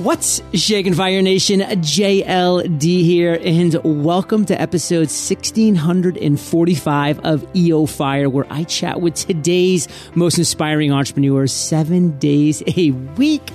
What's shaking Fire Nation? JLD here, and welcome to episode 1645 of EO Fire, where I chat with today's most inspiring entrepreneurs seven days a week.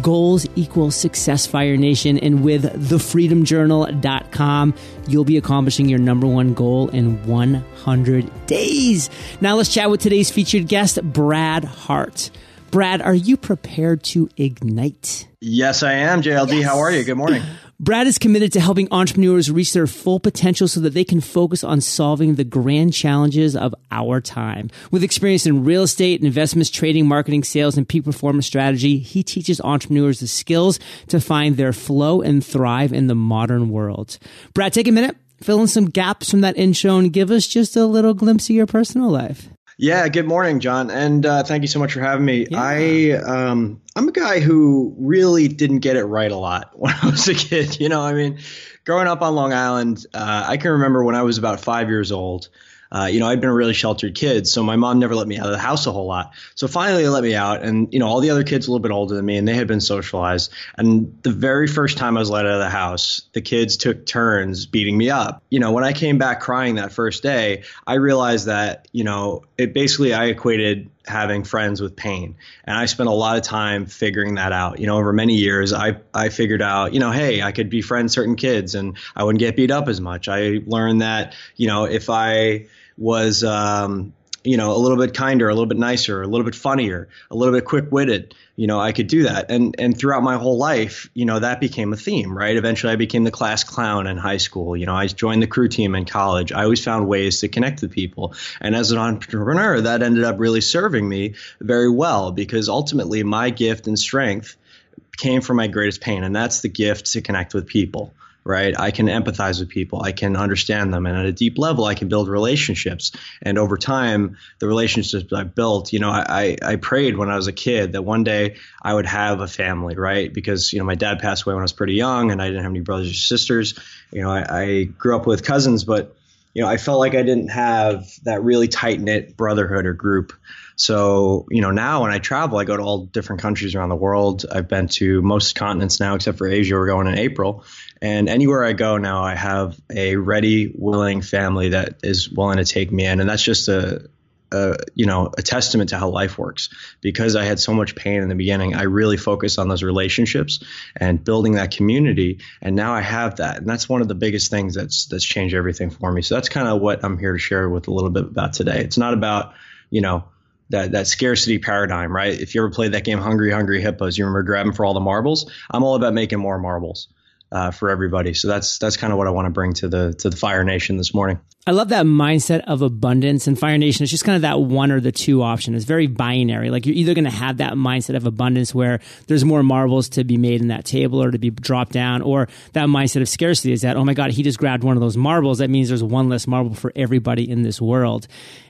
Goals equal success, Fire Nation. And with thefreedomjournal.com, you'll be accomplishing your number one goal in 100 days. Now let's chat with today's featured guest, Brad Hart. Brad, are you prepared to ignite? Yes, I am. JLD, yes. how are you? Good morning. Brad is committed to helping entrepreneurs reach their full potential so that they can focus on solving the grand challenges of our time. With experience in real estate, investments, trading, marketing, sales, and peak performance strategy, he teaches entrepreneurs the skills to find their flow and thrive in the modern world. Brad, take a minute, fill in some gaps from that intro, and give us just a little glimpse of your personal life. Yeah, good morning, John, and uh, thank you so much for having me. Yeah. I um, I'm a guy who really didn't get it right a lot when I was a kid. You know, I mean, growing up on Long Island, uh, I can remember when I was about five years old uh, you know, I'd been a really sheltered kid, so my mom never let me out of the house a whole lot. So finally, they let me out, and you know, all the other kids a little bit older than me, and they had been socialized. And the very first time I was let out of the house, the kids took turns beating me up. You know, when I came back crying that first day, I realized that you know, it basically I equated having friends with pain. And I spent a lot of time figuring that out. You know, over many years, I, I figured out, you know, hey, I could befriend certain kids and I wouldn't get beat up as much. I learned that, you know, if I was, um, you know, a little bit kinder, a little bit nicer, a little bit funnier, a little bit quick witted, you know, I could do that. And and throughout my whole life, you know, that became a theme, right? Eventually I became the class clown in high school. You know, I joined the crew team in college. I always found ways to connect with people. And as an entrepreneur, that ended up really serving me very well because ultimately my gift and strength came from my greatest pain. And that's the gift to connect with people right? I can empathize with people. I can understand them. And at a deep level, I can build relationships. And over time, the relationships I built, you know, I, I prayed when I was a kid that one day I would have a family, right? Because, you know, my dad passed away when I was pretty young and I didn't have any brothers or sisters. You know, I, I grew up with cousins, but, you know, I felt like I didn't have that really tight knit brotherhood or group. So, you know, now when I travel, I go to all different countries around the world. I've been to most continents now, except for Asia. We're going in April. And anywhere I go now, I have a ready, willing family that is willing to take me in. And that's just a, a, you know a testament to how life works because i had so much pain in the beginning i really focused on those relationships and building that community and now i have that and that's one of the biggest things that's that's changed everything for me so that's kind of what i'm here to share with a little bit about today it's not about you know that that scarcity paradigm, right? If you ever played that game Hungry Hungry Hippos, you remember grabbing for all the marbles. I'm all about making more marbles uh, for everybody. So that's that's kind of what I want to bring to the to the Fire Nation this morning. I love that mindset of abundance and Fire Nation. It's just kind of that one or the two option. It's very binary. Like you're either going to have that mindset of abundance where there's more marbles to be made in that table or to be dropped down, or that mindset of scarcity is that, oh my God, he just grabbed one of those marbles. That means there's one less marble for everybody in this world.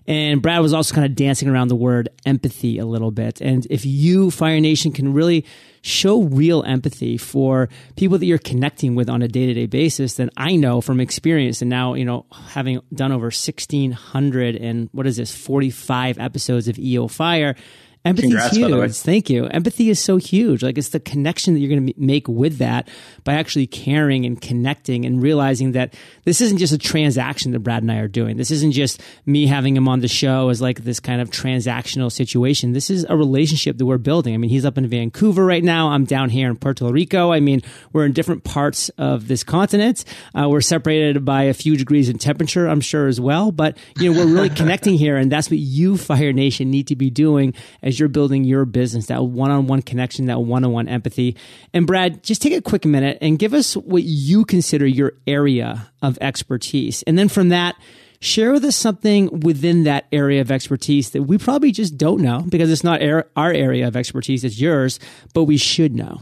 And Brad was also kind of dancing around the word empathy a little bit. And if you, Fire Nation, can really show real empathy for people that you're connecting with on a day to day basis, then I know from experience and now, you know, having done over 1600 and what is this, 45 episodes of EO Fire, Empathy is huge. Thank you. Empathy is so huge. Like it's the connection that you're going to make with that by actually caring and connecting and realizing that this isn't just a transaction that Brad and I are doing. This isn't just me having him on the show as like this kind of transactional situation. This is a relationship that we're building. I mean, he's up in Vancouver right now. I'm down here in Puerto Rico. I mean, we're in different parts of this continent. Uh, we're separated by a few degrees in temperature, I'm sure as well. But you know, we're really connecting here, and that's what you, Fire Nation, need to be doing as you're building your business, that one on one connection, that one on one empathy. And Brad, just take a quick minute and give us what you consider your area of expertise. And then from that, share with us something within that area of expertise that we probably just don't know because it's not our area of expertise, it's yours, but we should know.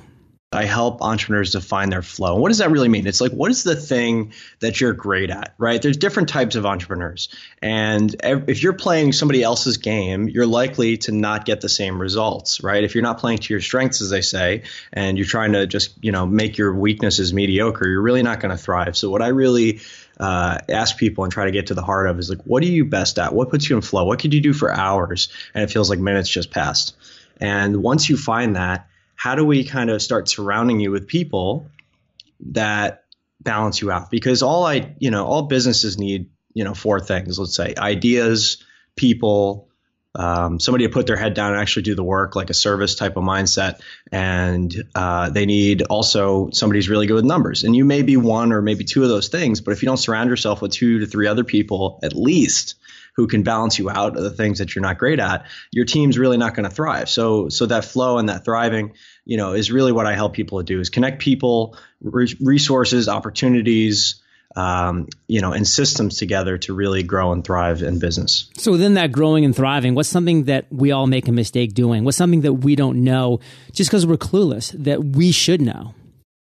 I help entrepreneurs define their flow. What does that really mean? It's like, what is the thing that you're great at, right? There's different types of entrepreneurs. And if you're playing somebody else's game, you're likely to not get the same results, right? If you're not playing to your strengths, as they say, and you're trying to just, you know, make your weaknesses mediocre, you're really not going to thrive. So what I really uh, ask people and try to get to the heart of is like, what are you best at? What puts you in flow? What could you do for hours? And it feels like minutes just passed. And once you find that, how do we kind of start surrounding you with people that balance you out? Because all I, you know, all businesses need, you know, four things, let's say ideas, people, um, somebody to put their head down and actually do the work, like a service type of mindset. And uh, they need also somebody who's really good with numbers. And you may be one or maybe two of those things, but if you don't surround yourself with two to three other people at least who can balance you out of the things that you're not great at, your team's really not going to thrive. So, so that flow and that thriving, you know, is really what I help people to do is connect people, re- resources, opportunities, um, you know, and systems together to really grow and thrive in business. So within that growing and thriving, what's something that we all make a mistake doing? What's something that we don't know just because we're clueless that we should know?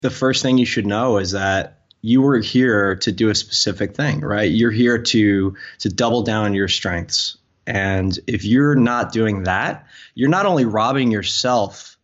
The first thing you should know is that you were here to do a specific thing, right? You're here to to double down on your strengths. And if you're not doing that, you're not only robbing yourself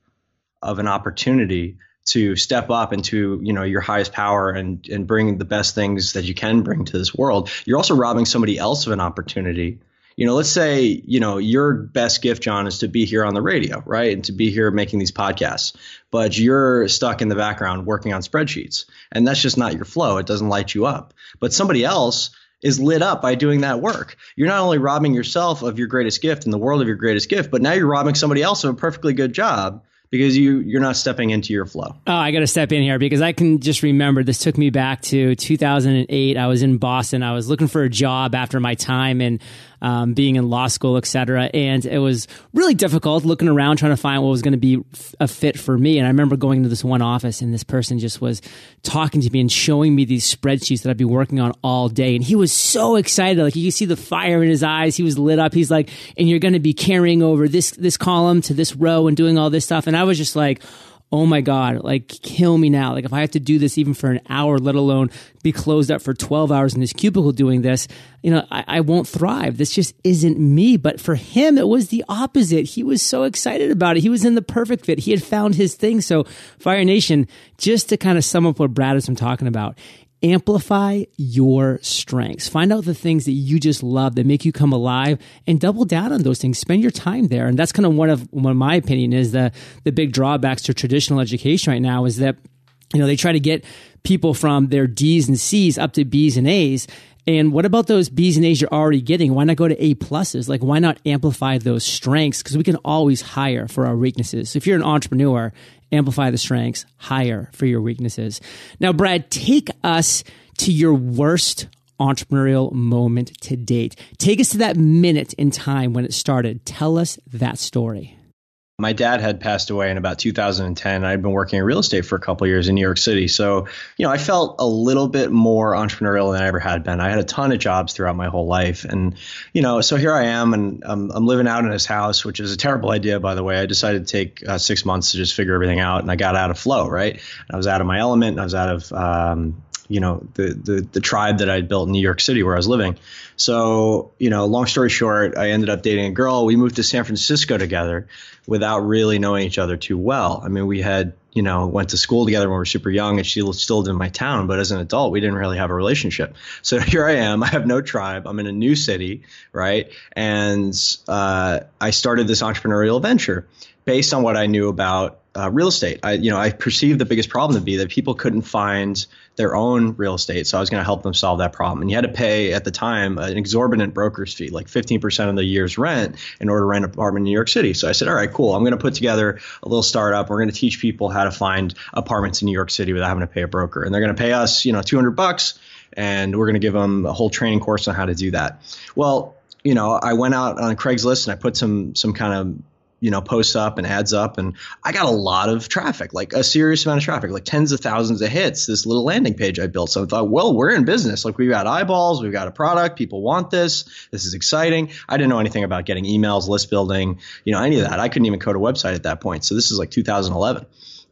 of an opportunity, to step up into you know your highest power and and bring the best things that you can bring to this world. You're also robbing somebody else of an opportunity. You know let's say you know your best gift john is to be here on the radio right? And to be here making these podcasts. But you're stuck in the background working on spreadsheets. And that's just not your flow. It doesn't light you up. But somebody else is lit up by doing that work. You're not only robbing yourself of your greatest gift in the world of your greatest gift, but now you're robbing somebody else of a perfectly good job because you you're not stepping into your flow. Oh, I got to step in here because I can just remember this took me back to 2008. I was in Boston. I was looking for a job after my time in um, being in law school, et cetera. And it was really difficult looking around trying to find what was going to be a fit for me. And I remember going into this one office and this person just was talking to me and showing me these spreadsheets that I'd be working on all day. And he was so excited. Like you could see the fire in his eyes. He was lit up. He's like, and you're going to be carrying over this, this column to this row and doing all this stuff. And I was just like, oh my God, like kill me now. Like if I have to do this even for an hour, let alone be closed up for 12 hours in this cubicle doing this, you know, I, I, won't thrive. This just isn't me. But for him, it was the opposite. He was so excited about it. He was in the perfect fit. He had found his thing. So Fire Nation, just to kind of sum up what Brad has been talking about, amplify your strengths. Find out the things that you just love that make you come alive and double down on those things. Spend your time there. And that's kind of one of, one of my opinion is the, the big drawbacks to traditional education right now is that, you know, they try to get people from their D's and C's up to B's and A's. And what about those B's and A's you're already getting? Why not go to A pluses? Like, why not amplify those strengths? Because we can always hire for our weaknesses. So if you're an entrepreneur amplify the strengths, hire for your weaknesses. Now, Brad, take us to your worst entrepreneurial moment to date. Take us to that minute in time when it started. Tell us that story. My dad had passed away in about 2010. I'd been working in real estate for a couple years in New York City. So, you know, I felt a little bit more entrepreneurial than I ever had been. I had a ton of jobs throughout my whole life. And, you know, so here I am and I'm, I'm living out in his house, which is a terrible idea, by the way. I decided to take uh, six months to just figure everything out and I got out of flow, right? I was out of my element. I was out of, um, you know the, the the tribe that I'd built in New York City where I was living. So you know, long story short, I ended up dating a girl. We moved to San Francisco together without really knowing each other too well. I mean, we had you know went to school together when we were super young, and she still lived in my town. But as an adult, we didn't really have a relationship. So here I am. I have no tribe. I'm in a new city, right? And uh, I started this entrepreneurial venture based on what I knew about uh, real estate. I, you know, I perceived the biggest problem to be that people couldn't find their own real estate. So I was going to help them solve that problem. And you had to pay at the time an exorbitant broker's fee, like 15% of the year's rent in order to rent an apartment in New York City. So I said, all right, cool. I'm going to put together a little startup. We're going to teach people how to find apartments in New York City without having to pay a broker. And they're going to pay us, you know, 200 bucks and we're going to give them a whole training course on how to do that. Well, you know, I went out on Craigslist and I put some some kind of you know posts up and ads up and i got a lot of traffic like a serious amount of traffic like tens of thousands of hits this little landing page i built. So i thought well we're in business. Like we've got eyeballs we've got a product people want this this is exciting. I didn't know anything about getting emails list building you know any of that. I couldn't even code a website at that point. So this is like 2011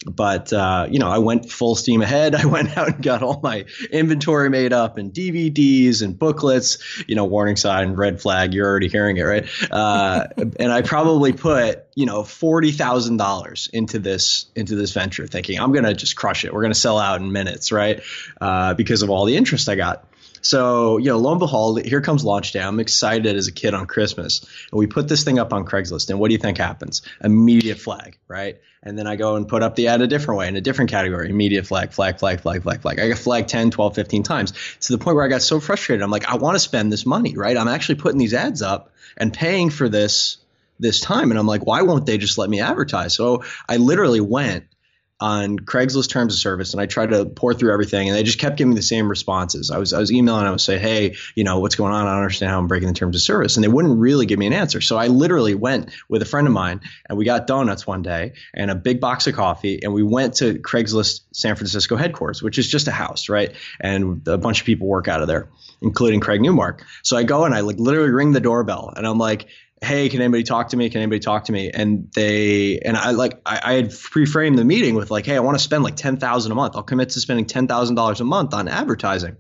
but uh, you know, I went full steam ahead. I went out and got all my inventory made up and DVDs and booklets. You know, warning sign, red flag. You're already hearing it, right? Uh, and I probably put you know forty thousand dollars into this into this venture, thinking I'm gonna just crush it. We're gonna sell out in minutes, right? Uh, because of all the interest I got. So, you know, lo and behold, here comes launch day. I'm excited as a kid on Christmas. And we put this thing up on Craigslist. And what do you think happens? Immediate flag, right? And then I go and put up the ad a different way in a different category. Immediate flag, flag, flag, flag, flag, flag. I got flagged 10, 12, 15 times to the point where I got so frustrated. I'm like, I want to spend this money, right? I'm actually putting these ads up and paying for this this time. And I'm like, why won't they just let me advertise? So I literally went on Craigslist terms of service and I tried to pour through everything and they just kept giving me the same responses. I was I was emailing, I would say, Hey, you know, what's going on? I don't understand how I'm breaking the terms of service. And they wouldn't really give me an answer. So I literally went with a friend of mine and we got donuts one day and a big box of coffee and we went to Craigslist San Francisco headquarters, which is just a house, right? And a bunch of people work out of there, including Craig Newmark. So I go and I like literally ring the doorbell and I'm like, hey, can anybody talk to me? Can anybody talk to me? And they and I like I, I had pre-framed the meeting with like, hey, I want to spend like ten thousand a month. I'll commit to spending ten thousand dollars a month on advertising.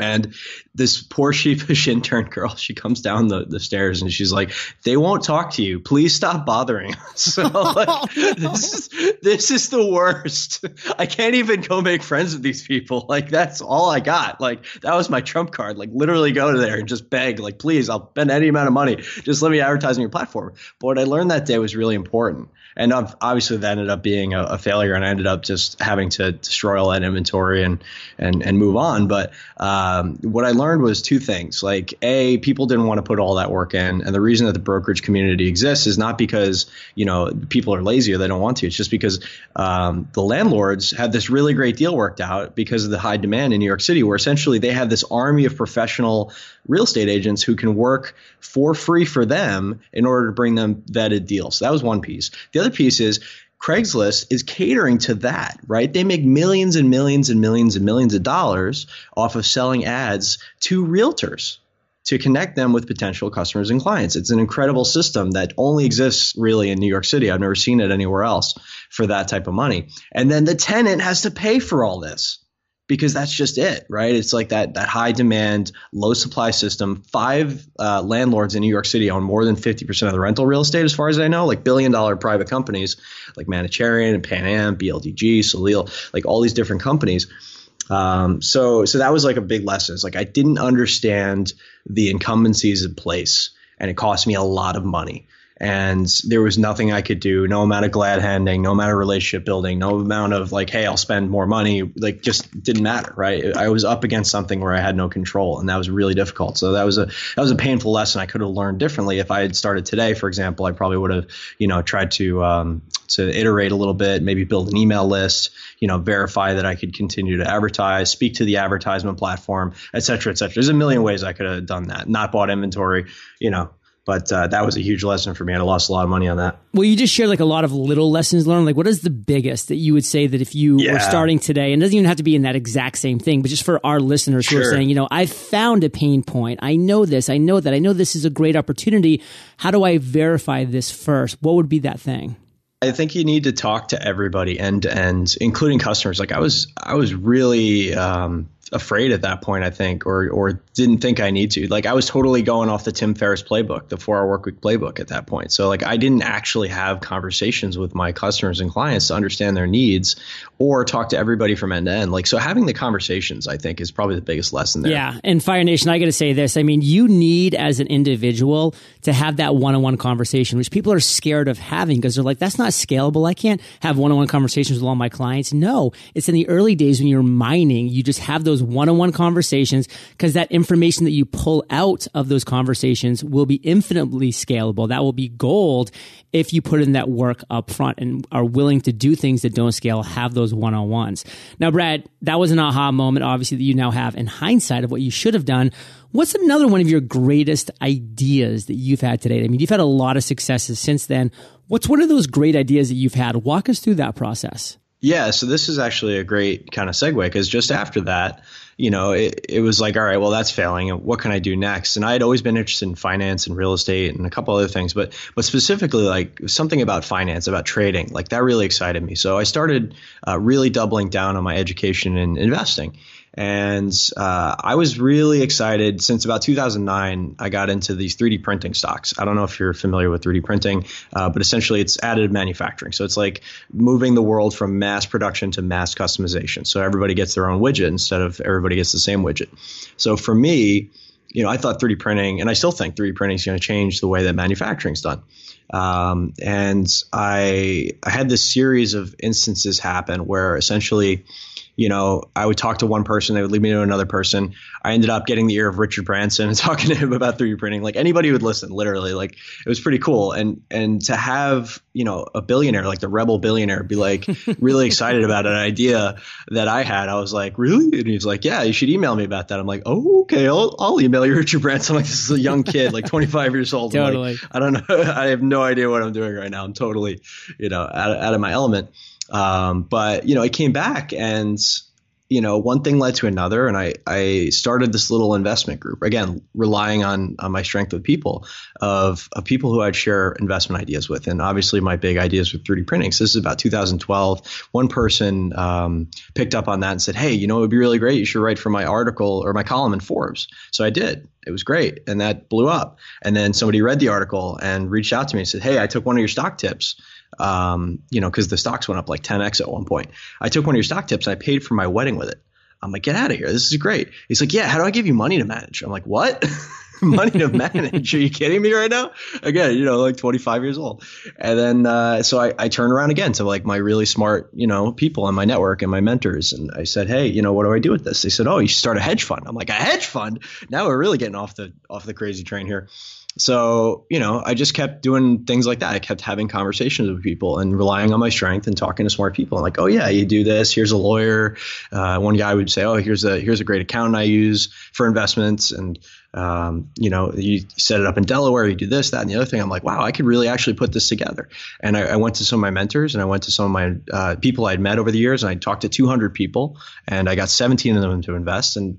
And this poor sheepish intern girl, she comes down the, the stairs and she's like, they won't talk to you. Please stop bothering us. So like, this is, this is the worst. I can't even go make friends with these people. Like that's all I got. Like that was my trump card. Like literally go to there and just beg, like, please, I'll spend any amount of money. Just let me advertise on your platform. But what I learned that day was really important and obviously that ended up being a, a, failure, and I ended up just having to destroy all that inventory and and and move on. But um, what I learned was two things: like a, people didn't want to put all that work in, and the reason that the brokerage community exists is not because you know people are lazy or they don't want to. It's just because um, the landlords had this really great deal worked out because of the high demand in New York City, where essentially they have this army of professional real estate agents who can work for free for them in order to bring them vetted deals. So that was one piece. The other piece is Craigslist is catering to that, right? They make millions and millions and millions and millions of dollars off of selling ads to realtors to connect them with potential customers and clients. It's an incredible system that only exists really in New York City. I've never seen it anywhere else for that type of money. And then the tenant has to pay for all this because that's just it, right? It's like that that high demand, low supply system. Five uh, landlords in New York City own more than fifty percent of the rental real estate, as far as I know. Like billion dollar private companies, like Manacharian and Pan Am, BLDG, Soleil, like all these different companies. Um, so so that was like a big lesson. It's like I didn't understand the incumbencies in place, and it cost me a lot of money and there was nothing I could do. No amount of glad handing, no amount of relationship building, no amount of like, hey, I'll spend more money. Like, just didn't matter, right? I was up against something where I had no control, and that was really difficult. So that was a that was a painful lesson I could have learned differently if I had started today. For example, I probably would have, you know, tried to um, to iterate a little bit, maybe build an email list, you know, verify that I could continue to advertise, speak to the advertisement platform, et cetera, et cetera. There's a million ways I could have done that. Not bought inventory, you know, but uh, that was a huge lesson for me. I lost a lot of money on that. Well, you just shared like a lot of little lessons learned. Like, what is the biggest that you would say that if you yeah. were starting today, and it doesn't even have to be in that exact same thing, but just for our listeners sure. who are saying, you know, I found a pain point. I know this. I know that. I know this is a great opportunity. How do I verify this first? What would be that thing? I think you need to talk to everybody end to end, including customers. Like I was, I was really um, afraid at that point, I think, or or didn't think I need to. Like I was totally going off the Tim Ferriss playbook, the four hour workweek playbook at that point. So like I didn't actually have conversations with my customers and clients to understand their needs or talk to everybody from end to end. Like so having the conversations, I think, is probably the biggest lesson there. Yeah. And Fire Nation, I gotta say this. I mean, you need as an individual to have that one on one conversation, which people are scared of having because they're like, that's not scalable. I can't have one on one conversations with all my clients. No, it's in the early days when you're mining, you just have those those one-on-one conversations because that information that you pull out of those conversations will be infinitely scalable. That will be gold if you put in that work up front and are willing to do things that don't scale, have those one-on-ones. Now, Brad, that was an aha moment, obviously, that you now have in hindsight of what you should have done. What's another one of your greatest ideas that you've had today? I mean, you've had a lot of successes since then. What's one of those great ideas that you've had? Walk us through that process. Yeah, so this is actually a great kind of segue because just after that, you know, it, it was like, all right, well, that's failing. What can I do next? And I had always been interested in finance and real estate and a couple other things, but but specifically like something about finance, about trading, like that really excited me. So I started uh, really doubling down on my education in investing. And uh, I was really excited since about 2009. I got into these 3D printing stocks. I don't know if you're familiar with 3D printing, uh, but essentially it's additive manufacturing. So it's like moving the world from mass production to mass customization. So everybody gets their own widget instead of everybody gets the same widget. So for me, you know, I thought 3D printing, and I still think 3D printing is going to change the way that manufacturing is done. Um, and I, I had this series of instances happen where essentially you know, I would talk to one person, they would lead me to another person. I ended up getting the ear of Richard Branson and talking to him about 3D printing. Like anybody would listen, literally. Like it was pretty cool. And and to have, you know, a billionaire, like the rebel billionaire, be like really excited about an idea that I had. I was like, really? And he's like, yeah, you should email me about that. I'm like, oh, okay, I'll, I'll email you Richard Branson. I'm like, this is a young kid, like 25 years old. totally. Like, I don't know. I have no idea what I'm doing right now. I'm totally, you know, out, out of my element. Um, but you know, it came back and you know, one thing led to another, and I, I started this little investment group. Again, relying on, on my strength of people, of, of people who I'd share investment ideas with. And obviously, my big ideas with 3D printing. So this is about 2012. One person um, picked up on that and said, "Hey, you know, it would be really great. You should write for my article or my column in Forbes." So I did. It was great, and that blew up. And then somebody read the article and reached out to me and said, "Hey, I took one of your stock tips." Um, you know, because the stocks went up like 10x at one point. I took one of your stock tips and I paid for my wedding with it. I'm like, get out of here. This is great. He's like, yeah, how do I give you money to manage? I'm like, what? money to manage? Are you kidding me right now? Again, you know, like 25 years old. And then, uh, so I, I turned around again to like my really smart, you know, people in my network and my mentors. And I said, Hey, you know, what do I do with this? They said, Oh, you should start a hedge fund. I'm like, a hedge fund? Now we're really getting off the, off the crazy train here so you know i just kept doing things like that. I kept having conversations with people and relying on my strength and talking to smart people. Like oh yeah you do this. Here's a lawyer. Uh, one guy would say oh here's a here's a great accountant i use for investments. And um, you know you set it up in delaware you do this that and the other thing. I'm like wow i could really actually put this together. And i, I went to some of my mentors and i went to some of my uh, people i'd met over the years and i talked to 200 people and i got 17 of them to invest. And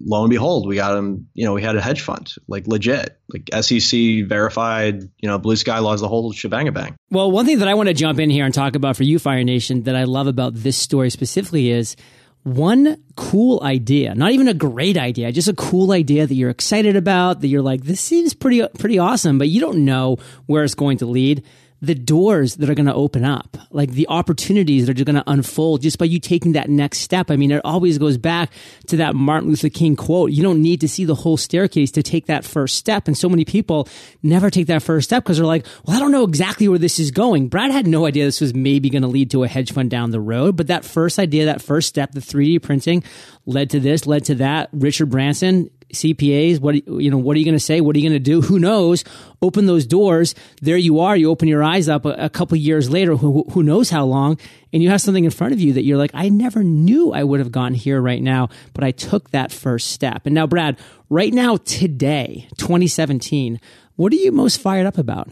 lo and behold, we got him. You know, we had a hedge fund, like legit, like SEC verified. You know, blue sky laws, the whole shebang bang. Well, one thing that I want to jump in here and talk about for you, Fire Nation, that I love about this story specifically is one cool idea, not even a great idea, just a cool idea that you're excited about, that you're like, this seems pretty pretty awesome, but you don't know where it's going to lead the doors that are going to open up, like the opportunities that are just going to unfold just by you taking that next step. I mean, it always goes back to that Martin Luther King quote. You don't need to see the whole staircase to take that first step. And so many people never take that first step because they're like, well, I don't know exactly where this is going. Brad had no idea this was maybe going to lead to a hedge fund down the road, but that first idea, that first step, the 3D printing led to this, led to that. Richard Branson, CPAs. What you know? What are you going to say? What are you going to do? Who knows? Open those doors. There you are. You open your eyes up a, a couple years later. Who, who knows how long? And you have something in front of you that you're like, I never knew I would have gone here right now, but I took that first step. And now, Brad, right now, today, 2017, what are you most fired up about?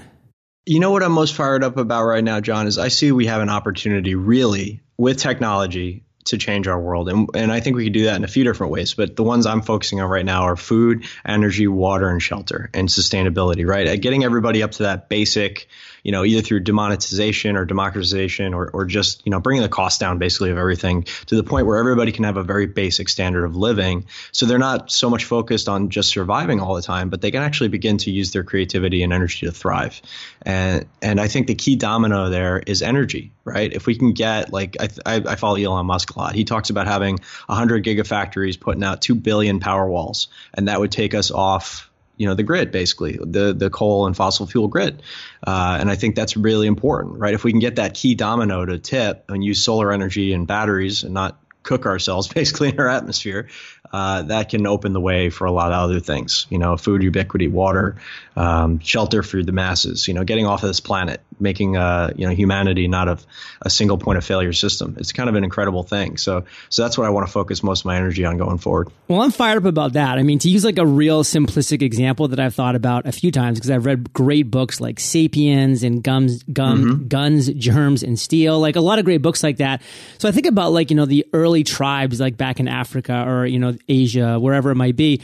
You know what I'm most fired up about right now, John, is I see we have an opportunity really with technology to change our world. And, and I think we could do that in a few different ways. But the ones I'm focusing on right now are food, energy, water, and shelter, and sustainability, right? Getting everybody up to that basic you know, either through demonetization or democratization or, or just, you know, bringing the cost down basically of everything to the point where everybody can have a very basic standard of living. So they're not so much focused on just surviving all the time, but they can actually begin to use their creativity and energy to thrive. And, and I think the key domino there is energy, right? If we can get like, I, I, I follow Elon Musk a lot. He talks about having 100 gigafactories putting out 2 billion power walls, and that would take us off you know the grid basically the the coal and fossil fuel grid. Uh, and i think that's really important right? If we can get that key domino to tip and use solar energy and batteries and not cook ourselves basically in our atmosphere, uh, that can open the way for a lot of other things. You know, food ubiquity, water, um, shelter for the masses. You know, getting off of this planet, making uh, you know humanity not a, a single point of failure system. It's kind of an incredible thing. So, so that's what I want to focus most of my energy on going forward. Well, I'm fired up about that. I mean, to use like a real simplistic example that I've thought about a few times because I've read great books like *Sapiens* and *Gums, Gum, mm-hmm. Guns, Germs, and Steel*. Like a lot of great books like that. So I think about like you know the early tribes like back in Africa or, you know, Asia, wherever it might be.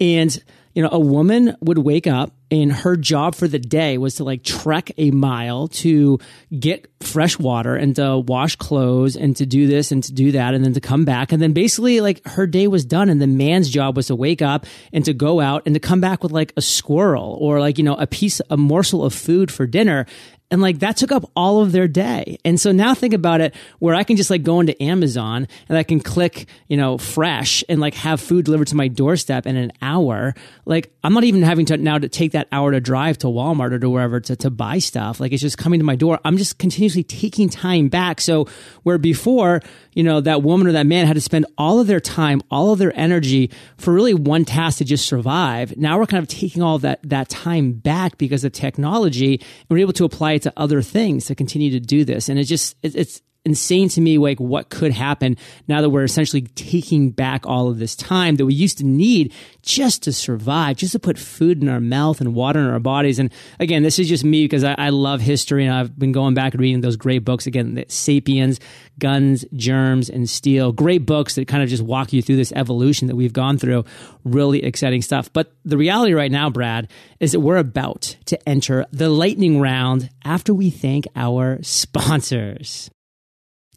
And you know, a woman would wake up and her job for the day was to like trek a mile to get fresh water and to wash clothes and to do this and to do that and then to come back. And then basically like her day was done. And the man's job was to wake up and to go out and to come back with like a squirrel or like, you know, a piece, a morsel of food for dinner. And like that took up all of their day. And so now think about it where I can just like go into Amazon and I can click, you know, fresh and like have food delivered to my doorstep in an hour. Like I'm not even having to now to take that hour to drive to Walmart or to wherever to, to buy stuff. Like it's just coming to my door. I'm just continuously taking time back. So where before, you know, that woman or that man had to spend all of their time, all of their energy for really one task to just survive. Now we're kind of taking all that, that time back because of technology and we're able to apply to other things to continue to do this. And it just, it, it's, insane to me like what could happen now that we're essentially taking back all of this time that we used to need just to survive just to put food in our mouth and water in our bodies. And again this is just me because I, I love history and i've been going back and reading those great books. Again sapiens guns germs and steel. Great books that kind of just walk you through this evolution that we've gone through. Really exciting stuff. But the reality right now brad is that we're about to enter the lightning round after we thank our sponsors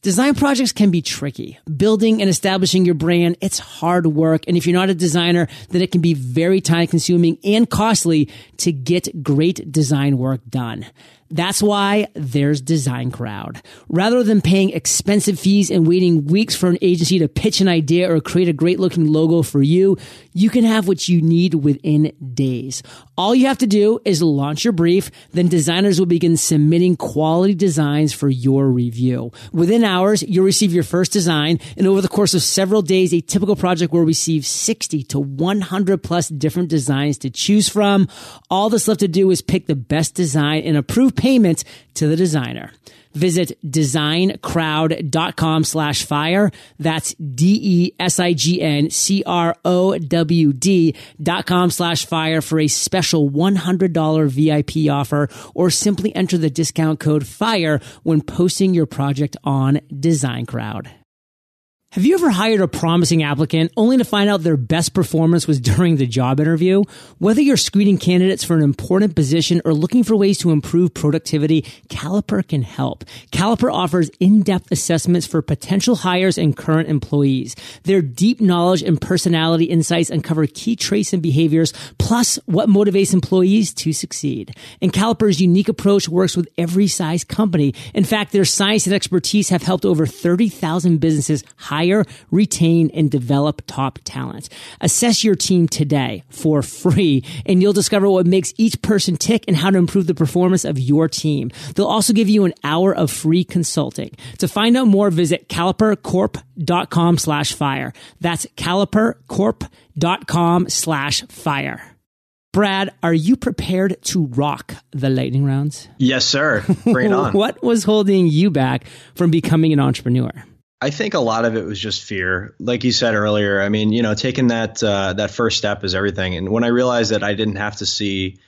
Design projects can be tricky. Building and establishing your brand, it's hard work. And if you're not a designer, then it can be very time consuming and costly to get great design work done. That's why there's Design Crowd. Rather than paying expensive fees and waiting weeks for an agency to pitch an idea or create a great looking logo for you, you can have what you need within days. All you have to do is launch your brief, then designers will begin submitting quality designs for your review. Within hours, you'll receive your first design, and over the course of several days, a typical project will receive 60 to 100 plus different designs to choose from. All that's left to do is pick the best design and approve payment to the designer. Visit designcrowd.com slash fire. That's D-E-S-I-G-N-C-R-O-W-D dot com slash fire for a special $100 VIP offer or simply enter the discount code FIRE when posting your project on Design Crowd. Have you ever hired a promising applicant only to find out their best performance was during the job interview? Whether you're screening candidates for an important position or looking for ways to improve productivity, Caliper can help. Caliper offers in-depth assessments for potential hires and current employees. Their deep knowledge and personality insights uncover key traits and behaviors, plus what motivates employees to succeed. And Caliper's unique approach works with every size company. In fact, their science and expertise have helped over 30,000 businesses hire hire, retain, and develop top talent. Assess your team today for free, and you'll discover what makes each person tick and how to improve the performance of your team. They'll also give you an hour of free consulting. To find out more, visit calipercorp.com slash fire. That's calipercorp.com slash fire. Brad, are you prepared to rock the lightning rounds? Yes, sir. Bring it on. what was holding you back from becoming an entrepreneur? I think a lot of it was just fear. Like you said earlier, I mean, you know, taking that uh, that first step is everything. And when I realized that I didn't have to see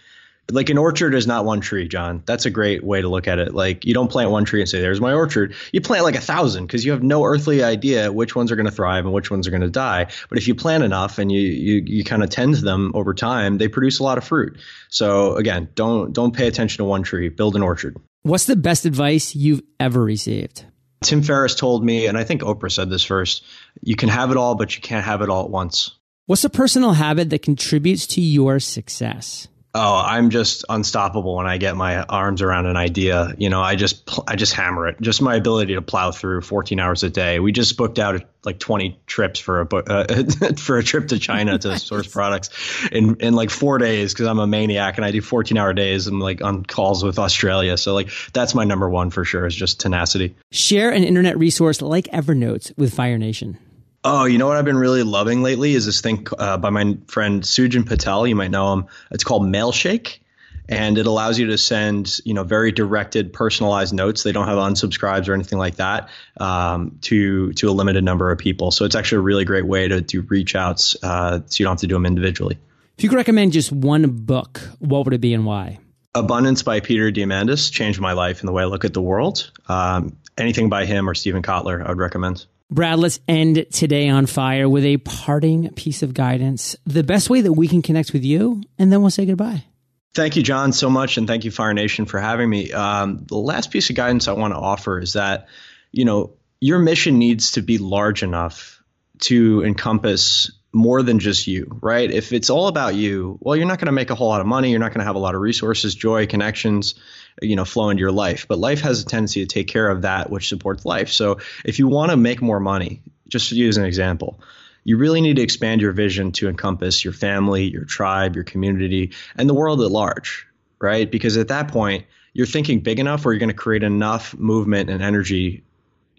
like an orchard is not one tree, John. That's a great way to look at it. Like you don't plant one tree and say, "There's my orchard." You plant like a thousand because you have no earthly idea which ones are going to thrive and which ones are going to die. But if you plant enough and you you you kind of tend to them over time, they produce a lot of fruit. So again, don't don't pay attention to one tree. Build an orchard. What's the best advice you've ever received? Tim Ferriss told me, and I think Oprah said this first you can have it all, but you can't have it all at once. What's a personal habit that contributes to your success? Oh, I'm just unstoppable when I get my arms around an idea. You know, I just I just hammer it. Just my ability to plow through 14 hours a day. We just booked out like 20 trips for a uh, for a trip to China to source products in in like 4 days cuz I'm a maniac and I do 14 hour days and like on calls with Australia. So like that's my number 1 for sure is just tenacity. Share an internet resource like Evernote with Fire Nation. Oh, you know what I've been really loving lately is this thing uh, by my friend Sujan Patel. You might know him. It's called Mailshake, and it allows you to send you know very directed, personalized notes. They don't have unsubscribes or anything like that um, to to a limited number of people. So it's actually a really great way to do reach outs, uh, so you don't have to do them individually. If you could recommend just one book, what would it be and why? Abundance by Peter Diamandis changed my life and the way I look at the world. Um, anything by him or Steven Kotler, I would recommend. Brad, let's end today on fire with a parting piece of guidance, the best way that we can connect with you, and then we'll say goodbye. Thank you, John, so much, and thank you, Fire Nation, for having me. Um, the last piece of guidance I want to offer is that, you know, your mission needs to be large enough to encompass more than just you, right? If it's all about you, well, you're not going to make a whole lot of money. You're not going to have a lot of resources, joy, connections, you know, flow into your life. But life has a tendency to take care of that which supports life. So if you want to make more money, just to use an example, you really need to expand your vision to encompass your family, your tribe, your community, and the world at large, right? Because at that point, you're thinking big enough where you're going to create enough movement and energy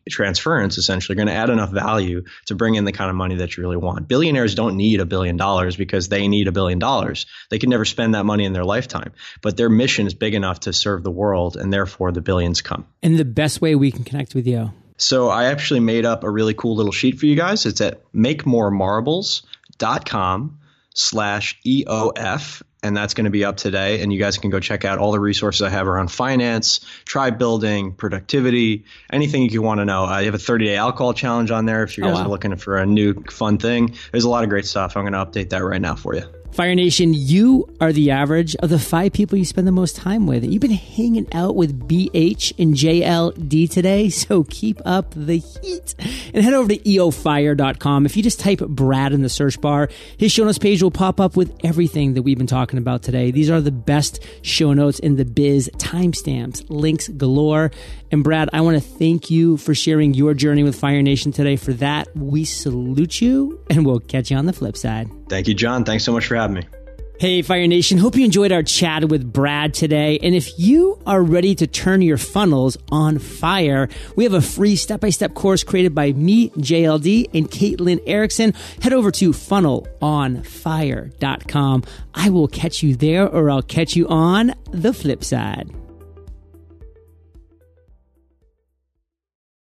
transference essentially going to add enough value to bring in the kind of money that you really want. Billionaires don't need a billion dollars because they need a billion dollars. They can never spend that money in their lifetime, but their mission is big enough to serve the world and therefore the billions come. And the best way we can connect with you. So I actually made up a really cool little sheet for you guys. It's at makemoremarbles.com slash EOF and that's going to be up today. And you guys can go check out all the resources I have around finance, tribe building, productivity, anything you want to know. I have a 30 day alcohol challenge on there if you oh, guys oh, wow. are looking for a new fun thing. There's a lot of great stuff. I'm going to update that right now for you. Fire Nation, you are the average of the five people you spend the most time with. You've been hanging out with BH and JLD today, so keep up the heat. And head over to eofire.com. If you just type Brad in the search bar, his show notes page will pop up with everything that we've been talking about today. These are the best show notes in the biz, timestamps, links galore. And Brad, I want to thank you for sharing your journey with Fire Nation today. For that, we salute you, and we'll catch you on the flip side. Thank you, John. Thanks so much for having me. Hey, Fire Nation. Hope you enjoyed our chat with Brad today. And if you are ready to turn your funnels on fire, we have a free step by step course created by me, JLD, and Caitlin Erickson. Head over to funnelonfire.com. I will catch you there or I'll catch you on the flip side.